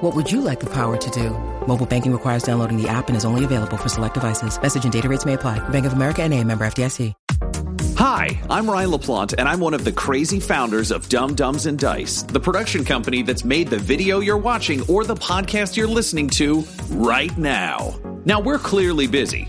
What would you like the power to do? Mobile banking requires downloading the app and is only available for select devices. Message and data rates may apply. Bank of America and a member FDIC. Hi, I'm Ryan LaPlante, and I'm one of the crazy founders of Dumb Dumbs and Dice, the production company that's made the video you're watching or the podcast you're listening to right now. Now, we're clearly busy.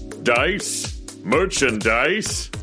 Dice? Merchandise?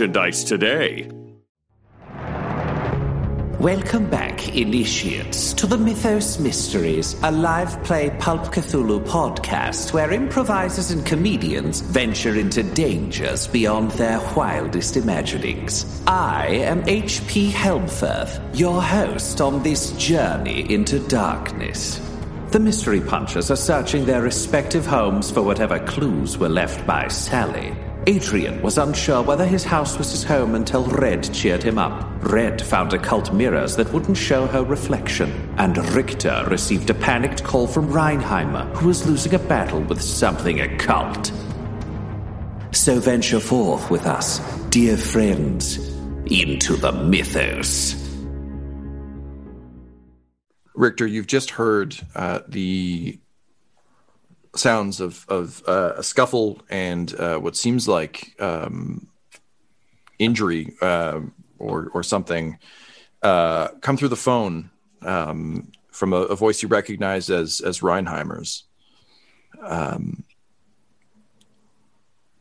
merchandise today. Welcome back, initiates, to the Mythos Mysteries, a live play Pulp Cthulhu podcast where improvisers and comedians venture into dangers beyond their wildest imaginings. I am H.P. Helmfirth, your host on this journey into darkness. The mystery punchers are searching their respective homes for whatever clues were left by Sally. Adrian was unsure whether his house was his home until Red cheered him up. Red found occult mirrors that wouldn't show her reflection, and Richter received a panicked call from Reinheimer, who was losing a battle with something occult. So venture forth with us, dear friends, into the mythos. Richter, you've just heard uh, the sounds of of uh, a scuffle and uh, what seems like um, injury uh, or or something uh, come through the phone um, from a, a, voice you recognize as as Reinheimer's. Um,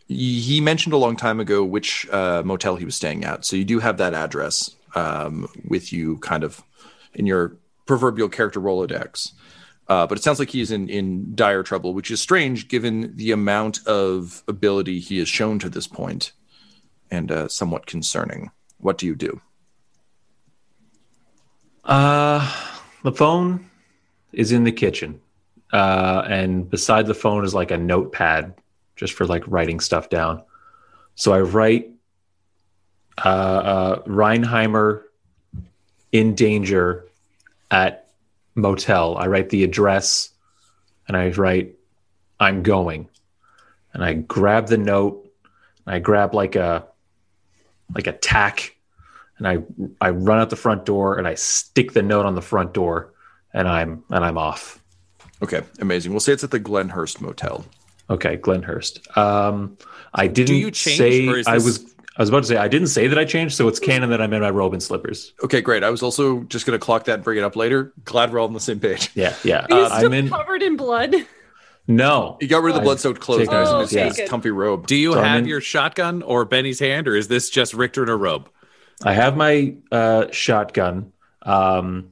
he mentioned a long time ago which uh, motel he was staying at, so you do have that address um, with you, kind of in your proverbial character rolodex. Uh, but it sounds like he's in, in dire trouble, which is strange given the amount of ability he has shown to this point and uh, somewhat concerning. What do you do? Uh, the phone is in the kitchen. Uh, and beside the phone is like a notepad just for like writing stuff down. So I write uh, uh, Reinheimer in danger at motel. I write the address and I write, I'm going. And I grab the note and I grab like a like a tack and I I run out the front door and I stick the note on the front door and I'm and I'm off. Okay, amazing. We'll say it's at the Glenhurst Motel. Okay, Glenhurst. Um I didn't Do you change, say or is I was I was about to say I didn't say that I changed, so it's canon that I'm in my robe and slippers. Okay, great. I was also just going to clock that and bring it up later. Glad we're all on the same page. Yeah, yeah. Are you Uh, still I'm in covered in blood? no. He got rid of the blood-soaked clothes. taken Now he's in Oh, okay, his comfy robe. Do you So have in- your shotgun or Benny's hand, or is this just Richter in a robe? I have my uh, shotgun, um,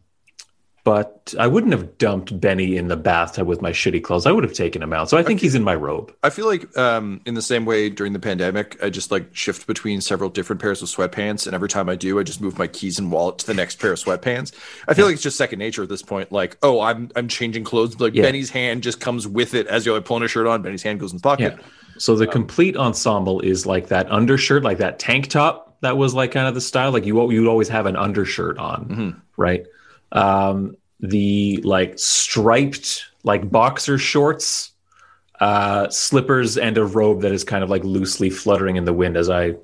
but I wouldn't have dumped Benny in the bathtub with my shitty clothes. I would have taken him out. So I think he's in my robe. I feel like um, in the same way during the pandemic, I just like shift between several different pairs of sweatpants, and every time I do, I just move my keys and wallet to the next pair of sweatpants. I feel like it's just second nature at this point. Like, oh, I'm I'm changing clothes. Like Yeah. Benny's hand just comes with it as you know, I pull on a shirt on. Benny's hand goes in the pocket. Yeah. So the complete ensemble is like that undershirt, like that tank top that was like kind of the style. Like you you'd always have an undershirt on, right? Um, the like striped like boxer shorts, uh, slippers, and a robe that is kind of like loosely fluttering in the wind as I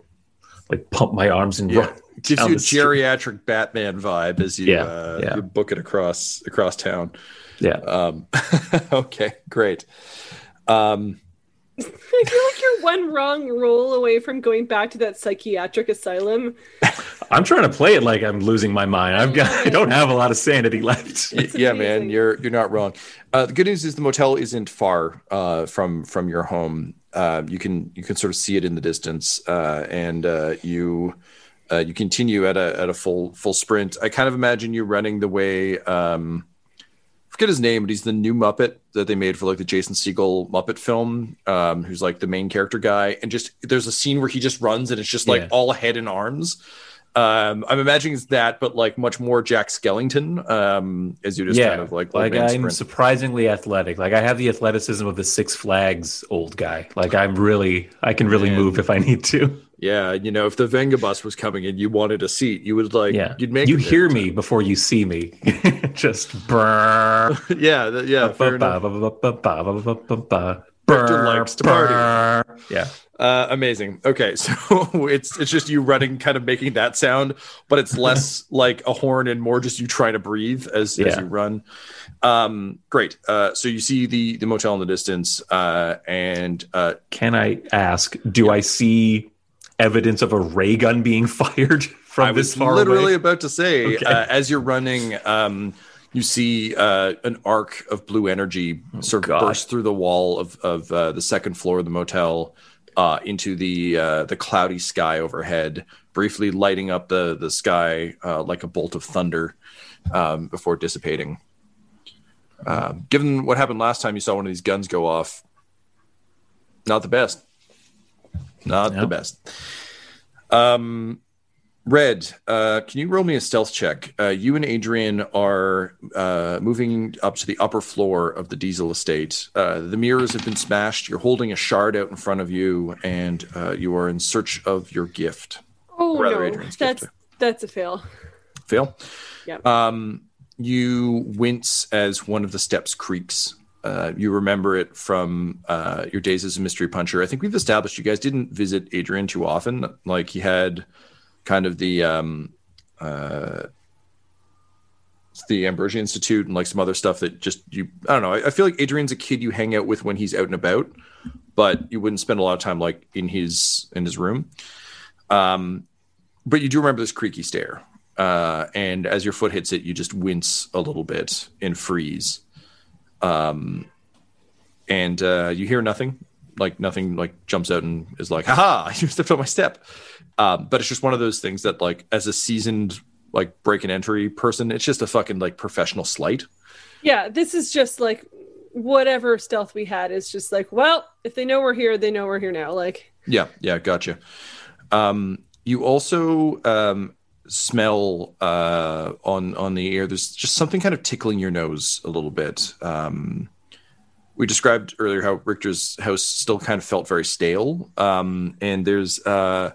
like pump my arms and Yeah. Gives you a the street. geriatric Batman vibe as you, Yeah, uh, yeah. you book it across across town. Yeah. Um, okay, great. Um, I feel like you're one wrong roll away from going back to that psychiatric asylum. I'm trying to play it like I'm losing my mind. I've got I don't have a lot of sanity left. Y- yeah, man, you're you're not wrong. Uh, the good news is the motel isn't far uh, from from your home. Uh, you can you can sort of see it in the distance, uh, and uh, you uh, you continue at a at a full full sprint. I kind of imagine you running the way. Um, I forget his name, but he's the new Muppet that they made for like the Jason Segel Muppet film. Um, who's like the main character guy, and just there's a scene where he just runs and it's just like Yeah. all head and arms. Um, I'm imagining it's that, but like much more Jack Skellington. Um, as you just yeah, kind of like like I'm sprint. surprisingly athletic. Like I have the athleticism of the Six Flags old guy. Like I'm really, I can really move if I need to. Yeah, you know, if the Vengabus was coming and you wanted a seat, you would like, Yeah, you'd make you hear me before you see me. Just burr. yeah, th- yeah. Richter likes to party. Yeah, Uh, amazing. Okay, so it's it's just you running, kind of making that sound, but it's less like a horn and more just you trying to breathe as, as Yeah. you run. Um, great. Uh, so you see the the motel in the distance, uh, and uh, Can I ask? Do I see evidence of a ray gun being fired from I this was literally away? about to say, Okay. uh, as you're running, um, you see uh, an arc of blue energy sort of Oh, God. burst through the wall of of uh, the second floor of the motel uh, into the uh, the cloudy sky overhead, briefly lighting up the the sky uh, like a bolt of thunder um, before dissipating. Um, given what happened last time, you saw one of these guns go off. Not the best. Not the best. Um, Red, uh, can you roll me a stealth check? Uh, you and Adrian are uh, moving up to the upper floor of the Diesel estate. Uh, the mirrors have been smashed. You're holding a shard out in front of you, and uh, you are in search of your gift. Oh Rather no, Adrian's that's gift. that's a fail. Fail. Yep. Um, you wince as one of the steps creaks. Uh, you remember it from uh, your days as a mystery puncher. I think we've established you guys didn't visit Adrian too often. Like he had kind of the um, uh, the Ambrosia Institute and like some other stuff that just you. I don't know. I, I feel like Adrian's a kid you hang out with when he's out and about, but you wouldn't spend a lot of time like in his in his room. Um, but you do remember this creaky stair. Uh, and as your foot hits it, you just wince a little bit and freeze. Um, and uh, you hear nothing, like nothing, like jumps out and is like, "Haha! You stepped on my step." Um, but it's just one of those things that, like, as a seasoned like break and entry person. It's just a fucking like professional slight. Yeah, this is just like whatever stealth we had is just like, well, if they know we're here, they know we're here now. Like, Yeah, yeah, gotcha. Um, you also um, smell uh, on on the air. There's just something kind of tickling your nose a little bit. Um, we described earlier how Richter's house still kind of felt very stale, um, and there's uh,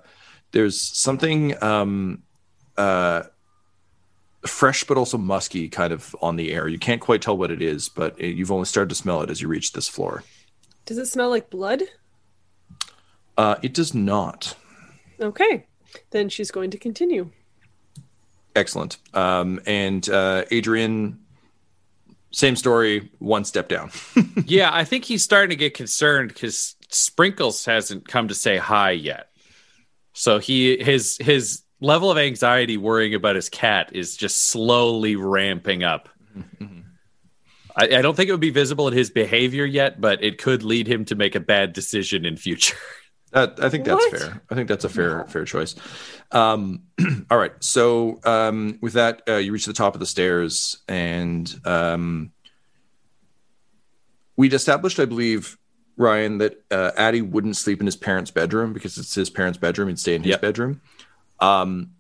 there's something um, uh, fresh but also musky kind of on the air. You can't quite tell what it is, but it, you've only started to smell it as you reach this floor. does it smell like blood? Uh, it does not. Okay, then she's going to continue. Excellent. Um, and uh, Adrian, same story, one step down. yeah, I think he's starting to get concerned because Sprinkles hasn't come to say hi yet. So he his his level of anxiety worrying about his cat is just slowly ramping up. I, I don't think it would be visible in his behavior yet, but it could lead him to make a bad decision in future. Uh, I think that's What? fair. I think that's a fair fair choice. Um, all right. So um, with that, uh, you reach the top of the stairs, and um, we'd established, I believe, Ryan, that uh, Addie wouldn't sleep in his parents' bedroom because it's his parents' bedroom. He'd stay in his Yep. bedroom. Um,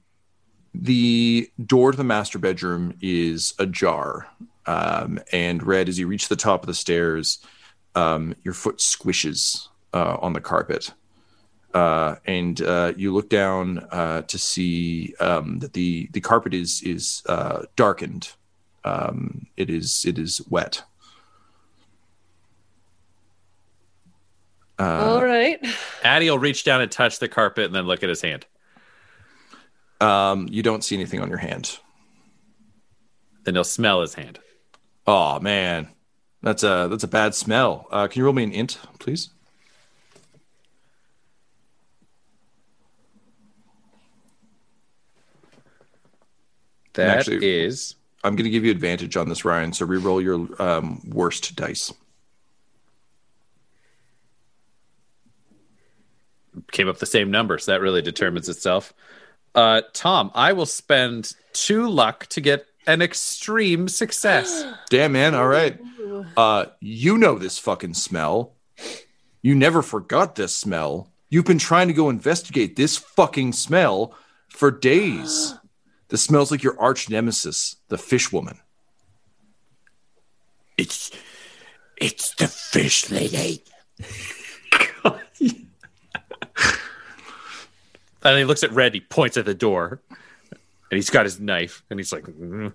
the door to the master bedroom is ajar, um, and Red, as you reach the top of the stairs, um, your foot squishes uh, on the carpet uh, and uh, you look down uh, to see um, that the the carpet is is uh, darkened. Um, it is it is wet. All right. Addie will reach down and touch the carpet and then look at his hand. Um, you don't see anything on your hand. Then he'll smell his hand. Oh man, that's a that's a bad smell. Uh, can you roll me an int, please? That Actually- is I'm going to give you advantage on this, Ryan. So re-roll your um, worst dice. came up the same number, so that really determines itself. Uh, Tom, I will spend two luck to get an extreme success. Damn, man. All right. Uh, you know this fucking smell. You never forgot this smell. You've been trying to go investigate this fucking smell for days. This smells like your arch nemesis, the fish woman. It's it's the fish lady. And he looks at Red, he points at the door, and he's got his knife, and he's like, "Mm."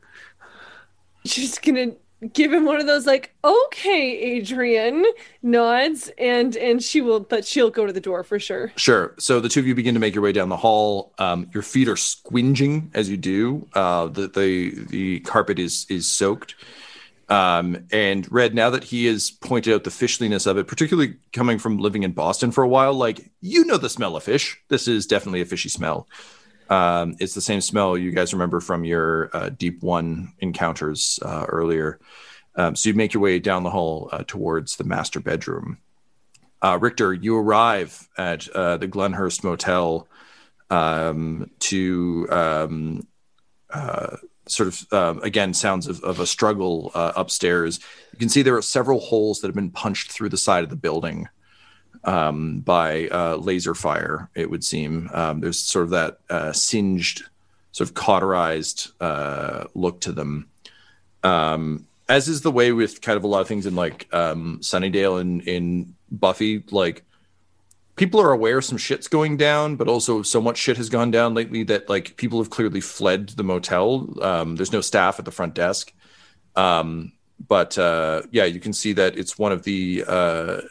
She's gonna give him one of those like, okay, Adrian, nods, and and she will, but she'll go to the door for sure. Sure. So the two of you begin to make your way down the hall. Um, your feet are squinging as you do. Uh, the the the carpet is is soaked. Um, and Red, now that he has pointed out the fishliness of it, particularly coming from living in Boston for a while, like you know the smell of fish. This is definitely a fishy smell. Um, it's the same smell you guys remember from your uh, Deep One encounters uh, earlier. Um, so you make your way down the hall uh, towards the master bedroom. Uh, Richter, you arrive at uh, the Glenhurst Motel um, to um, uh, sort of, um again, sounds of, of a struggle upstairs. You can see there are several holes that have been punched through the side of the building um, by uh, laser fire, it would seem. Um, there's sort of that uh, singed, sort of cauterized uh, look to them. Um, as is the way with kind of a lot of things in like um, Sunnydale and in Buffy, like people are aware some shit's going down, but also so much shit has gone down lately that like people have clearly fled the motel. Um, there's no staff at the front desk. Um, but uh, yeah, you can see that it's one of the uh,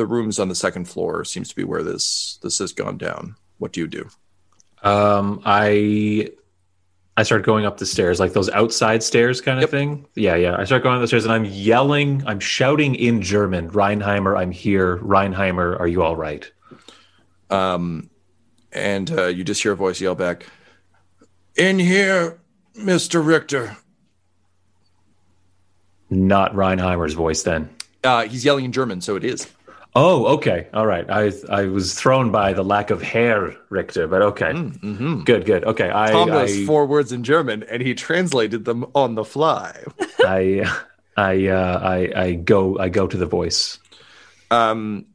the rooms on the second floor seems to be where this this has gone down. What do you do? Um, I I start going up the stairs, like those outside stairs kind of Yep. thing. Yeah, yeah. I start going up the stairs and I'm yelling, I'm shouting in German, Reinheimer, I'm here. Reinheimer, are you all right? Um, and uh, you just hear a voice yell back, "In here, Mister Richter." Not Reinheimer's voice then. Uh, he's yelling in German, so it is. Oh, okay. All right. I I was thrown by the lack of hair, Richter, but okay. Mm-hmm. Good, good. Okay. I Tom knows I, four words in German, and he translated them on the fly. I I uh I I go I go to the voice. Um,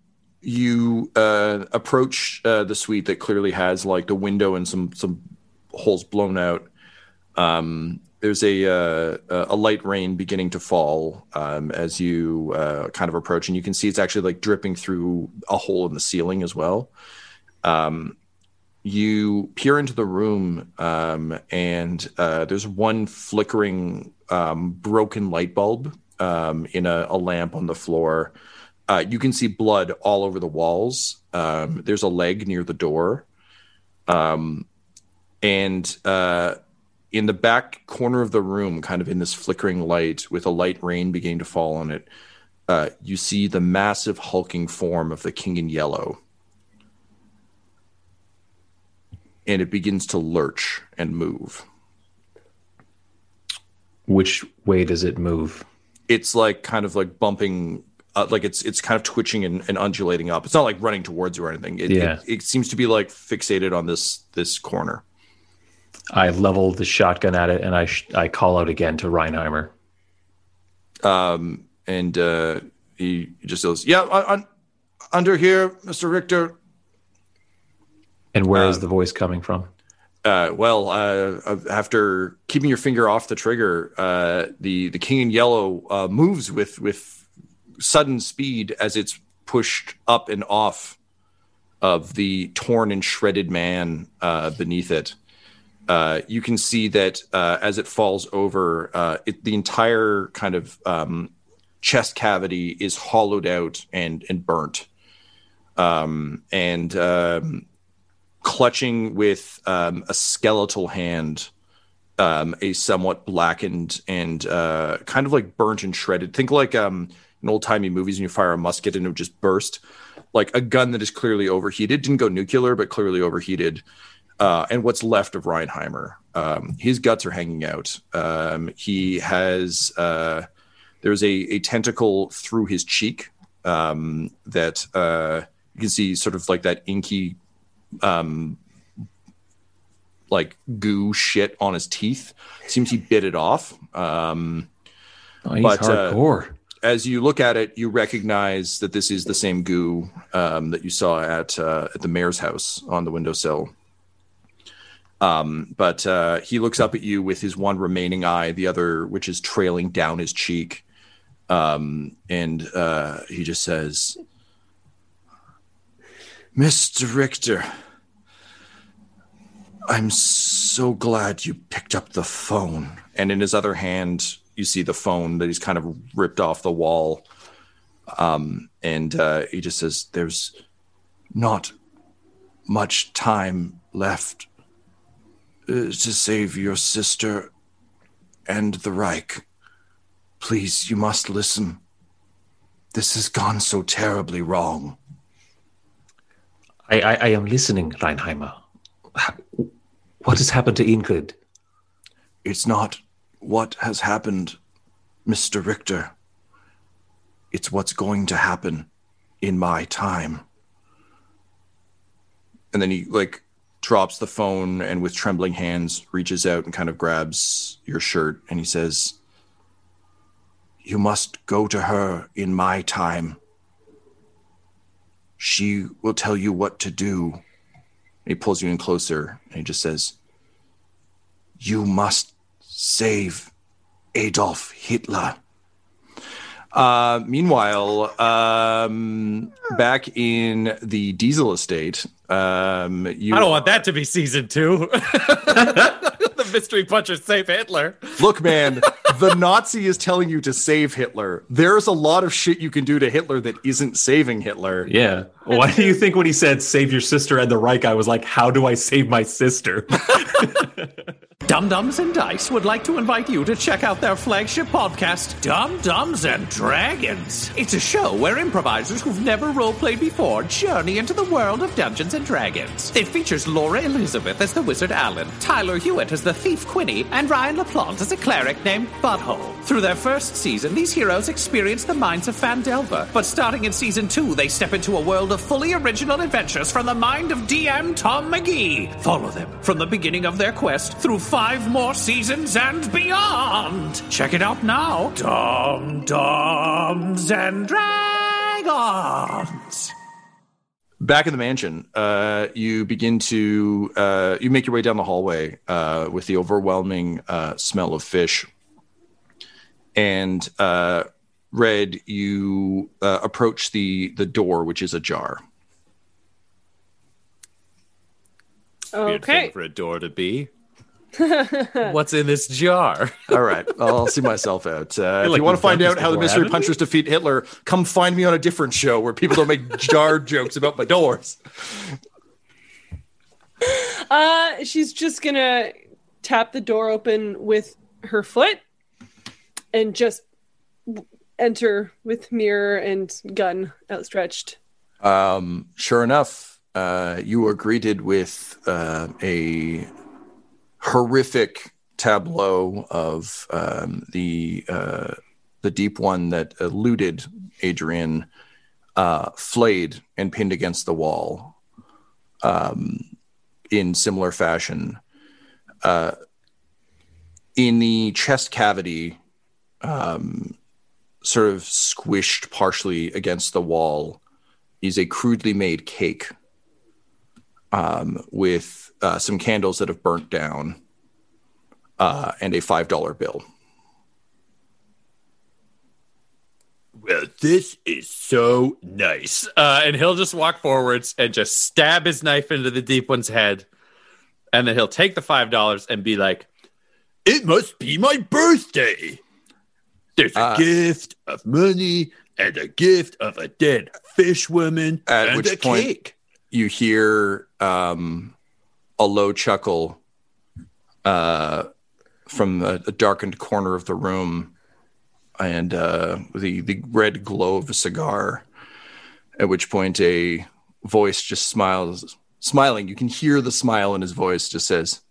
you uh, approach uh, the suite that clearly has like the window and some some holes blown out. Um, there's a uh, a light rain beginning to fall um, as you uh, kind of approach, and you can see it's actually like dripping through a hole in the ceiling as well. Um, you peer into the room, um, and uh, there's one flickering um, broken light bulb um, in a, a lamp on the floor. Uh, you can see blood all over the walls. Um, there's a leg near the door. And uh, in the back corner of the room, kind of in this flickering light, with a light rain beginning to fall on it, uh, you see the massive hulking form of the king in yellow. And it begins to lurch and move. Which way does it move? It's like kind of like bumping, uh, like it's it's kind of twitching and, and undulating up. It's not like running towards you or anything. It, Yeah. it, it seems to be like fixated on this this corner. I level the shotgun at it and I sh- I call out again to Reinheimer. Um, and uh, he just goes, "Yeah, un- un- under here, Mister Richter." And where is the voice coming from? Uh, well, uh, after keeping your finger off the trigger, uh, the the king in yellow uh, moves with with sudden speed as it's pushed up and off of the torn and shredded man uh, beneath it. Uh, you can see that uh, as it falls over, uh, it, the entire kind of um, chest cavity is hollowed out and and burnt. Um, and um, clutching with um, a skeletal hand, um, a somewhat blackened and uh, kind of like burnt and shredded. Think like um, in old timey movies when you fire a musket and it would just burst, like a gun that is clearly overheated. Didn't go nuclear, but clearly overheated. Uh, and what's left of Reinheimer, um, his guts are hanging out. Um, he has uh, there's a, a tentacle through his cheek um, that uh, you can see sort of like that inky um like goo shit on his teeth seems he bit it off um Oh, he's But, uh, hardcore. as you look at it you recognize that this is the same goo um that you saw at uh at the mayor's house on the windowsill um but uh he looks up at you with his one remaining eye the other which is trailing down his cheek um and uh he just says Mr. Richter, I'm so glad you picked up the phone. And in his other hand, you see the phone that he's kind of ripped off the wall. Um, and uh, he just says, There's not much time left Uh, to save your sister and the Reich. Please, you must listen. This has gone so terribly wrong. I, I, I am listening, Reinheimer. What has happened to Ingrid? It's not what has happened, Mr. Richter. It's what's going to happen in my time. And then he like drops the phone and with trembling hands reaches out and kind of grabs your shirt and he says, You must go to her in my time. She will tell you what to do. And he pulls you in closer and he just says, You must save Adolf Hitler. Uh, meanwhile, um, back in the Diesel estate, um, you I don't want that to be season two. the mystery puncher save Hitler. Look, man, the Nazi is telling you to save Hitler. There's a lot of shit you can do to Hitler that isn't saving Hitler. Yeah. Why do you think when he said save your sister and the Reich, I was like, how do I save my sister? Dumb Dumbs and Dice would like to invite you to check out their flagship podcast, Dumb Dumbs and Dragons. It's a show where improvisers who've never roleplayed before journey into the world of Dungeons and Dragons. It features Laura Elizabeth as the wizard Alan, Tyler Hewitt as the thief Quinny, and Ryan LaPlante as a cleric named Butthole. Through their first season, these heroes experience the Mines of Phandelver, but starting in season two, they step into a world of fully original adventures from the mind of DM Tom McGee. Follow them from the beginning of their quest through five more seasons and beyond. Check it out now. Dumb Dumbs and Dragons. Back in the mansion, uh, you begin to uh, you make your way down the hallway uh, with the overwhelming uh, smell of fish, and uh, Red, you uh, approach the the door, which is ajar. Weird Okay. thing for a door to be. What's in this jar? All right, I'll see myself out. Uh, if like you want to find out how the mystery haven't punchers defeat Hitler, come find me on a different show where people don't make jar jokes about my doors. Uh, she's just gonna tap the door open with her foot and just enter with mirror and gun outstretched. Um, sure enough, uh, you are greeted with uh, a horrific tableau of um, the uh, the deep one that eluded Adrian, uh, flayed and pinned against the wall. Um, in similar fashion, uh, in the chest cavity, um, sort of squished partially against the wall is a crudely made cake um, with uh, some candles that have burnt down uh, and a five dollar bill. Well, this is so nice. Uh, and he'll just walk forwards and just stab his knife into the deep one's head. And then he'll take the $5 and be like, It must be my birthday. There's a Uh, gift of money and a gift of a dead fish woman At and which a point- cake. You hear um, a low chuckle uh, from a, a darkened corner of the room, and uh, the the red glow of a cigar. At which point, a voice just smiles, smiling. You can hear the smile in his voice. Just says,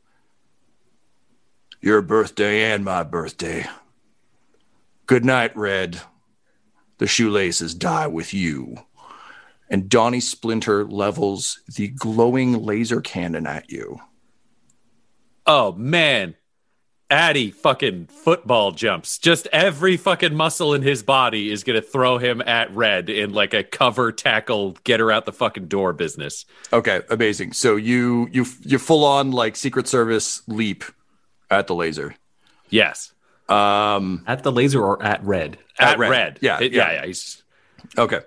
"Your birthday and my birthday. Good night, Red. The shoelaces die with you." And Donnie Splinter levels the glowing laser cannon at you. Oh, man. Addy fucking football jumps. Just every fucking muscle in his body is going to throw him at Red in like a cover tackle, get her out the fucking door business. Okay, amazing. So you you you full on like Secret Service leap at the laser. Yes. Um, At the laser or at red? At, At Red. Red. Yeah, It- yeah. yeah, yeah. He's okay,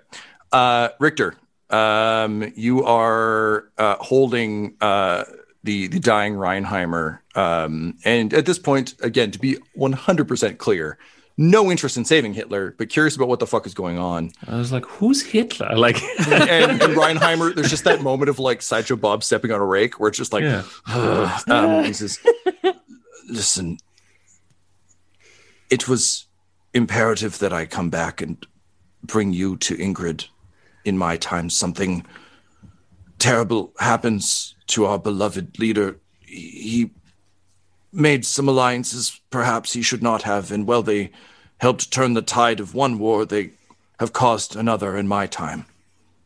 Richter, um, you are uh, holding uh, the the dying Reinheimer, um, and at this point, again, to be one hundred percent clear, no interest in saving Hitler, but curious about what the fuck is going on. I was like, who's Hitler? Like, and, and Reinheimer, there's just that moment of like Sideshow Bob stepping on a rake where it's just like, Yeah. um, he says, listen, it was imperative that I come back and bring you to Ingrid in my time. Something terrible happens to our beloved leader. He made some alliances perhaps he should not have, and well, they helped turn the tide of one war. They have caused another in my time.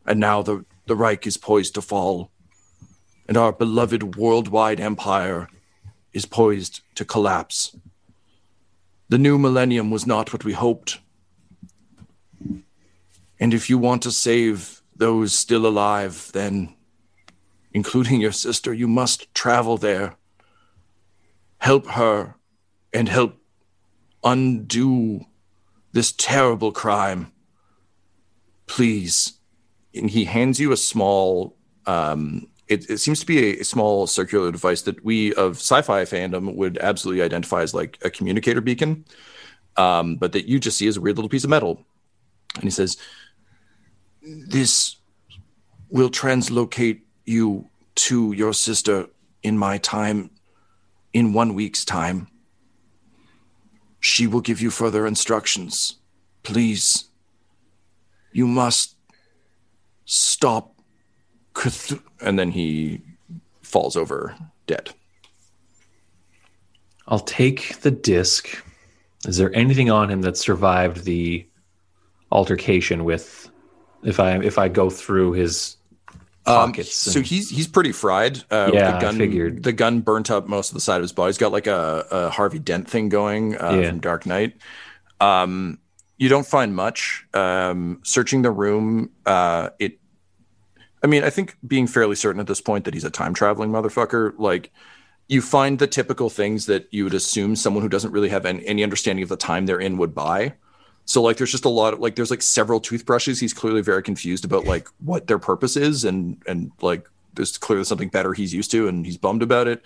And now the, the Reich is poised to fall, and our beloved worldwide empire is poised to collapse. The new millennium was not what we hoped. And if you want to save those still alive, then, including your sister, you must travel there. Help her and help undo this terrible crime. Please. And he hands you a small, um, it, it seems to be a, a small circular device that we of sci fi fandom would absolutely identify as like a communicator beacon, um, but that you just see as a weird little piece of metal. And he says, This will translocate you to your sister in my time. in one week's time. She will give you further instructions. Please, you must stop. Cthul-" And then he falls over dead. I'll take the disc. Is there anything on him that survived the altercation with if I if I go through his Um, pockets? so and- he's he's pretty fried. Uh, Yeah, the I gun, figured. the gun burnt up most of the side of his body. He's got like a, a Harvey Dent thing going uh, Yeah. from Dark Knight. Um, you don't find much. Um, searching the room, uh, it. I mean, I think being fairly certain at this point that he's a time traveling motherfucker, like you find the typical things that you would assume someone who doesn't really have any, any understanding of the time they're in would buy. So like there's just a lot of like there's like several toothbrushes. He's clearly very confused about like what their purpose is and and like there's clearly something better he's used to and he's bummed about it.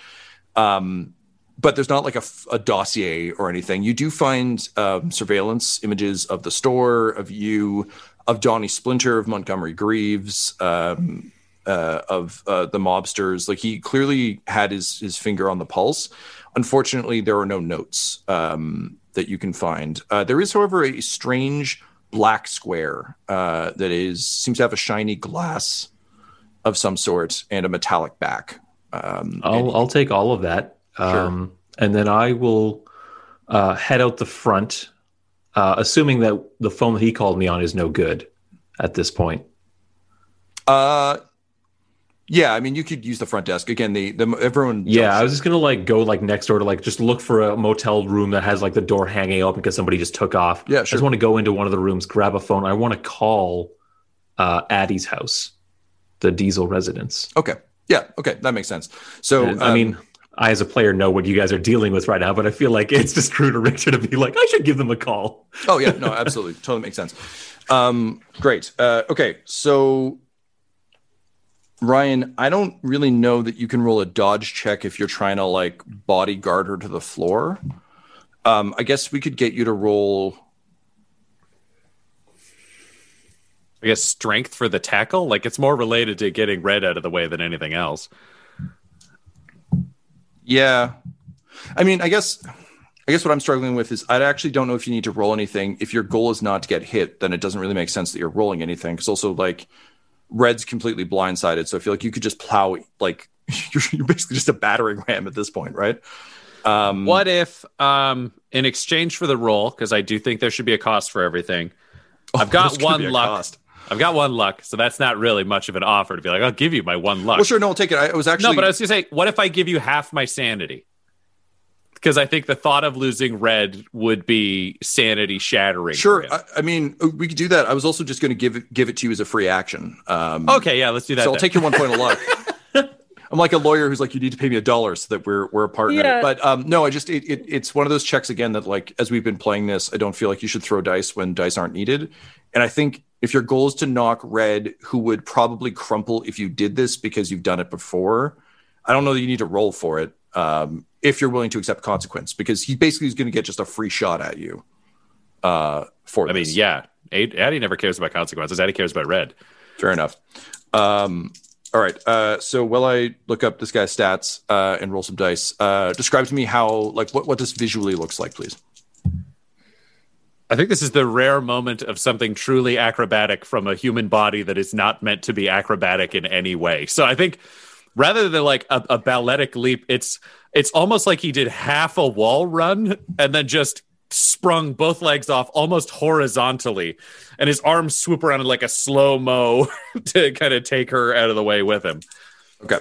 Um but there's not like a dossier or anything. You do find um, surveillance images of the store, of you, of Donnie Splinter, of Montgomery Greaves, um, uh, of uh, the mobsters. Like he clearly had his his finger on the pulse. Unfortunately, there are no notes um, that you can find. Uh, there is, however, a strange black square uh, that is seems to have a shiny glass of some sort and a metallic back. Um, I'll I'll take all of that. Um, and then I will uh, head out the front, uh, assuming that the phone that he called me on is no good at this point. Uh, yeah. I mean, you could use the front desk again. The the everyone. Yeah, I was just gonna like go like next door to like just look for a motel room that has like the door hanging open because somebody just took off. Yeah, I just want to go into one of the rooms, grab a phone. I want to call uh, Addie's house, the Diesel residence. Okay. Yeah. Okay. That makes sense. So And, I um, mean, I as a player know what you guys are dealing with right now, but I feel like it's just true to Richter to be like, I should give them a call. oh yeah, no, absolutely, totally makes sense. Um, great. Uh, okay, so Ryan, I don't really know that you can roll a dodge check if you're trying to like bodyguard her to the floor. Um, I guess we could get you to roll. I guess strength for the tackle. Like it's more related to getting red out of the way than anything else. Yeah, I mean, I guess. I guess what I'm struggling with is I actually don't know if you need to roll anything. If your goal is not to get hit, then it doesn't really make sense that you're rolling anything. Because also, like, Red's completely blindsided, so I feel like you could just plow. Like, you're, you're basically just a battering ram at this point, right? Um, What if, um, in exchange for the roll, because I do think there should be a cost for everything. I've got Oh, there's gonna one luck. cost. I've got one luck, so that's not really much of an offer to be like, I'll give you my one luck. Well, sure, no, I'll take it. I was actually no, but I was gonna say, what if I give you half my sanity? Because I think the thought of losing red would be sanity shattering. sure. I, I mean, uh, we could do that. I was also just going to give it give it to you as a free action. Um, okay, yeah, let's do that. so I'll take your one point of luck. I'm like a lawyer who's like, you need to pay me a dollar so that we're we're a partner. Yeah. But um, no, I just it, it it's one of those checks again that like as we've been playing this, I don't feel like you should throw dice when dice aren't needed. And I think if your goal is to knock red, who would probably crumple if you did this because you've done it before, I don't know that you need to roll for it. Um, if you're willing to accept consequence, because he basically is going to get just a free shot at you. Uh, for I mean, yeah, Ad- Addy never cares about consequences. Addy cares about red. Fair enough. Um, all right. Uh, so while I look up this guy's stats uh, and roll some dice, uh, describe to me how, like, what, what this visually looks like, please. I think this is the rare moment of something truly acrobatic from a human body that is not meant to be acrobatic in any way. So I think rather than like a, a balletic leap, it's it's almost like he did half a wall run and then just sprung both legs off almost horizontally, and his arms swoop around in like a slow mo to kind of take her out of the way with him. Okay.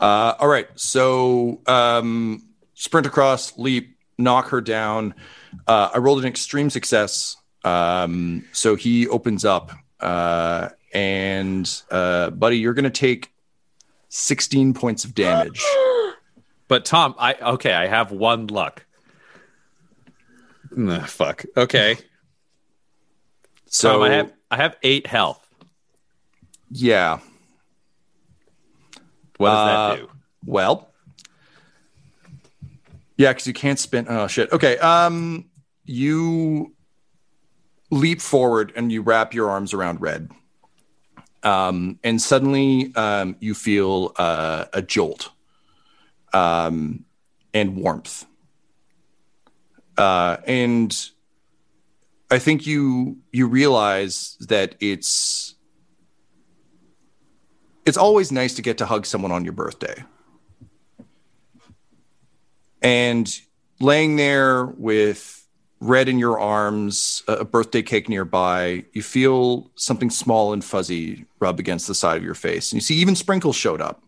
Uh, all right. So um, sprint across, leap, knock her down. Uh, I rolled an extreme success. Um, so he opens up, uh, and uh, buddy, you're going to take 16 points of damage. But Tom, I okay, I have one luck. Nah, fuck. Okay. So Tom, I have I have eight health. yeah. What does Uh, that do? Well, yeah, because you can't spin. Oh shit. Okay. Um, you leap forward and you wrap your arms around Red, um, and suddenly um, you feel uh, a jolt um, and warmth. Uh, and I think you you realize that it's it's always nice to get to hug someone on your birthday. And laying there with red in your arms, a birthday cake nearby, you feel something small and fuzzy rub against the side of your face. And you see even sprinkles showed up.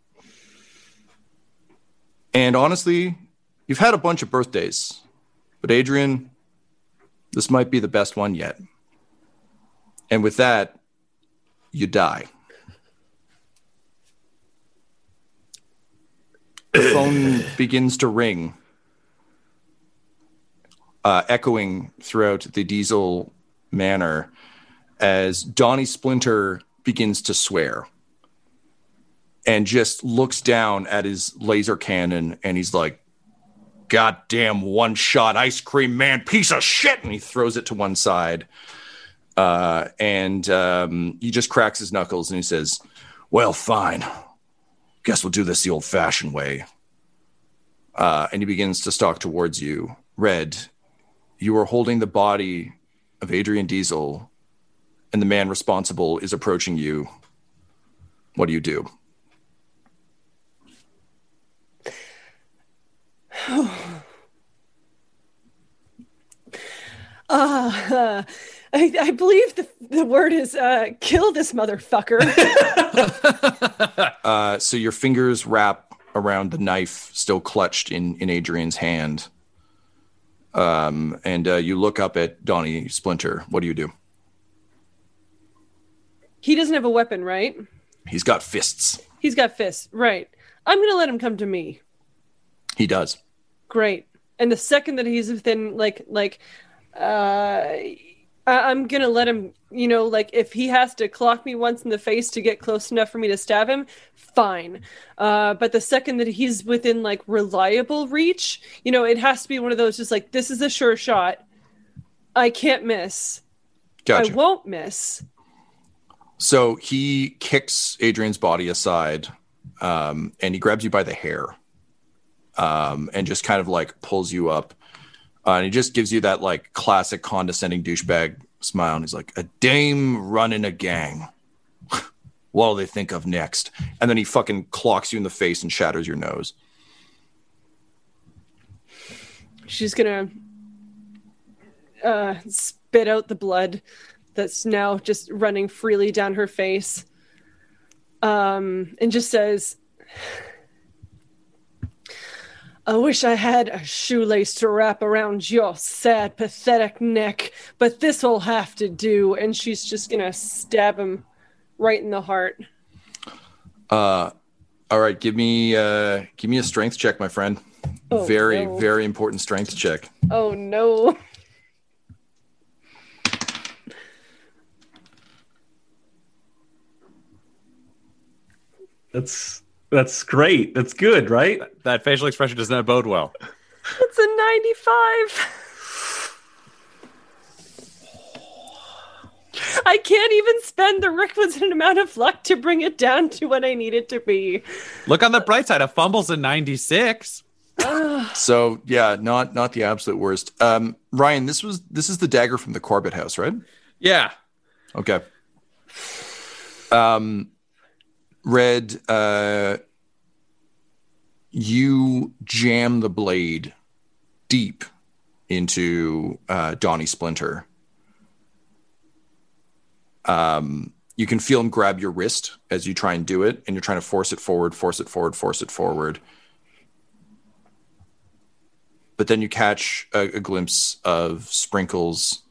And honestly, you've had a bunch of birthdays, but Adrian, this might be the best one yet. And with that, you die. The phone begins to ring uh, echoing throughout the Diesel manor as Donnie Splinter begins to swear and just looks down at his laser cannon and he's like, goddamn one shot ice cream man, piece of shit. And he throws it to one side. Uh, and um, he just cracks his knuckles and he says, Well, fine. Guess we'll do this the old fashioned way. Uh, and he begins to stalk towards you. Red, you are holding the body of Adrian Diesel, and the man responsible is approaching you. What do you do? Uh, I, I believe the, the word is uh, kill this motherfucker. uh, so your fingers wrap around the knife still clutched in, in Adrian's hand. Um, and uh, you look up at Donnie Splinter. What do you do? He doesn't have a weapon, right? He's got fists. He's got fists, right. I'm going to let him come to me. He does. Great. And the second that he's within, like, like, uh, I- am gonna let him, you know, like if he has to clock me once in the face to get close enough for me to stab him, fine. Uh, but the second that he's within like reliable reach, you know, it has to be one of those just like this is a sure shot. I can't miss. Gotcha. I won't miss. So he kicks Adrian's body aside, um, and he grabs you by the hair, um, and just kind of like pulls you up uh, and he just gives you that like classic condescending douchebag smile. And he's like, a dame running a gang. What'll they think of next? And then he fucking clocks you in the face and shatters your nose. She's gonna uh, spit out the blood that's now just running freely down her face. Um, and just says, I wish I had a shoelace to wrap around your sad, pathetic neck, but this'll have to do. And she's just gonna stab him right in the heart. Uh, all right, give me uh, give me a strength check, my friend. Oh, very, no. very important strength check. Oh no. That's that's great. That's good, right? That, that facial expression does not bode well. It's a 95. I can't even spend the requisite amount of luck to bring it down to what I need it to be. Look on the bright side. A fumble's a 96. so yeah, not not the absolute worst. Um, Ryan, this was this is the dagger from the Corbett house, right? Yeah. Okay. Um, Red, uh, you jam the blade deep into uh, Donnie Splinter. Um, you can feel him grab your wrist as you try and do it, and you're trying to force it forward, force it forward, force it forward. But then you catch a, a glimpse of Sprinkles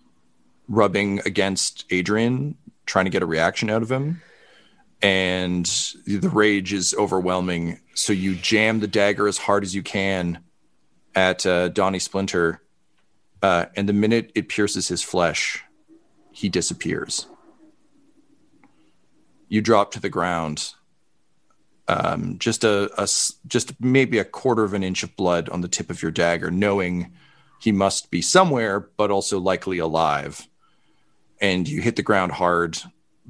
rubbing against Adrian, trying to get a reaction out of him and the rage is overwhelming. So you jam the dagger as hard as you can at uh, Donnie Splinter, uh, and the minute it pierces his flesh, he disappears. You drop to the ground. Um, just a, a just maybe a quarter of an inch of blood on the tip of your dagger, knowing he must be somewhere, but also likely alive. And you hit the ground hard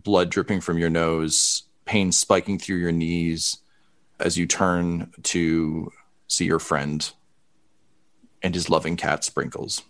blood dripping from your nose, pain spiking through your knees as you turn to see your friend and his loving cat Sprinkles.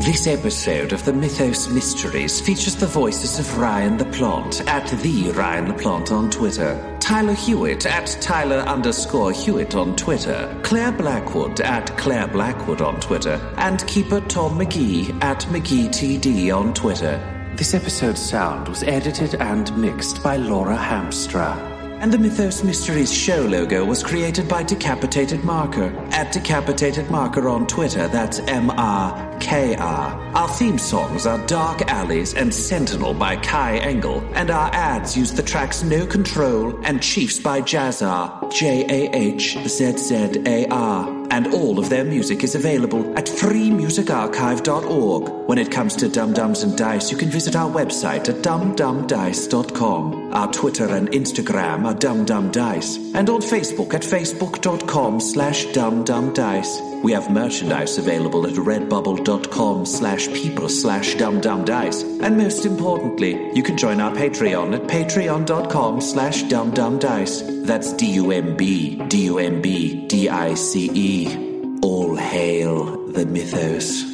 This episode of the Mythos Mysteries features the voices of Ryan LaPlante at the Ryan LaPlante on Twitter, Tyler Hewitt at Tyler underscore Hewitt on Twitter, Clare Blackwood at Clare Blackwood on Twitter, and Keeper Tom McGee at McGeeTD on Twitter. This episode's sound was edited and mixed by Laura Hamstra. And the Mythos Mysteries show logo was created by Decapitated Marker at Decapitated Marker on Twitter. That's M R K R. Our theme songs are Dark Alleys and Sentinel by Kai Engel, and our ads use the tracks No Control and Chiefs by Jahzzar, J A H Z Z A R. And all of their music is available at freemusicarchive.org. When it comes to Dumb Dumbs and Dice, you can visit our website at dumbdumbdice.com. Our Twitter and Instagram are dumbdumbdice, and on Facebook at facebook.com slash dumbdumbdice. We have merchandise available at redbubble.com slash people slash dumbdumbdice. And most importantly, you can join our Patreon at patreon.com slash dumbdumbdice. That's D-U-M-B, D-U-M-B, D-I-C-E. All hail the mythos.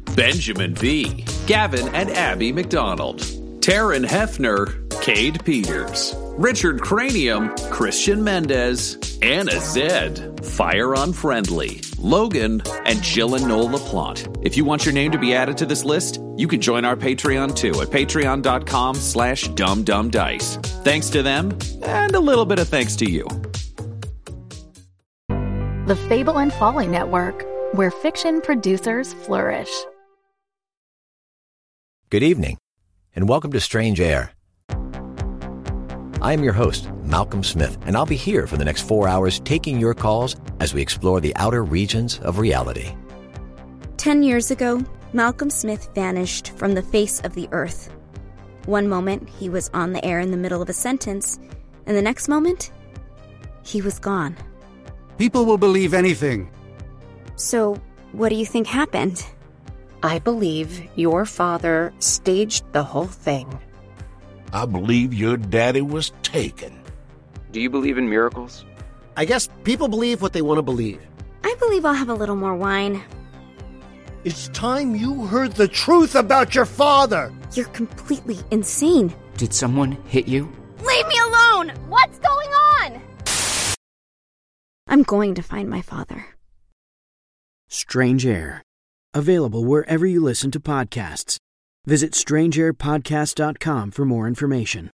Benjamin V, Gavin and Abby McDonald, Taryn Hefner, Cade Peters, Richard Cranium, Christian Mendez, Anna Zed, Fire Unfriendly, Logan, and Jill and Noel LaPlante. If you want your name to be added to this list, you can join our Patreon too at patreon.com slash dumbdumbdice. Thanks to them, and a little bit of thanks to you. The Fable and Folly Network, where fiction producers flourish. Good evening, and welcome to Strange Air. I am your host, Malcolm Smith, and I'll be here for the next four hours taking your calls as we explore the outer regions of reality. Ten years ago, Malcolm Smith vanished from the face of the earth. One moment, he was on the air in the middle of a sentence, and the next moment, he was gone. People will believe anything. So, what do you think happened? I believe your father staged the whole thing. I believe your daddy was taken. Do you believe in miracles? I guess people believe what they want to believe. I believe I'll have a little more wine. It's time you heard the truth about your father. You're completely insane. Did someone hit you? Leave me alone! What's going on? I'm going to find my father. Strange Air. Available wherever you listen to podcasts. Visit strangeairpodcast.com for more information.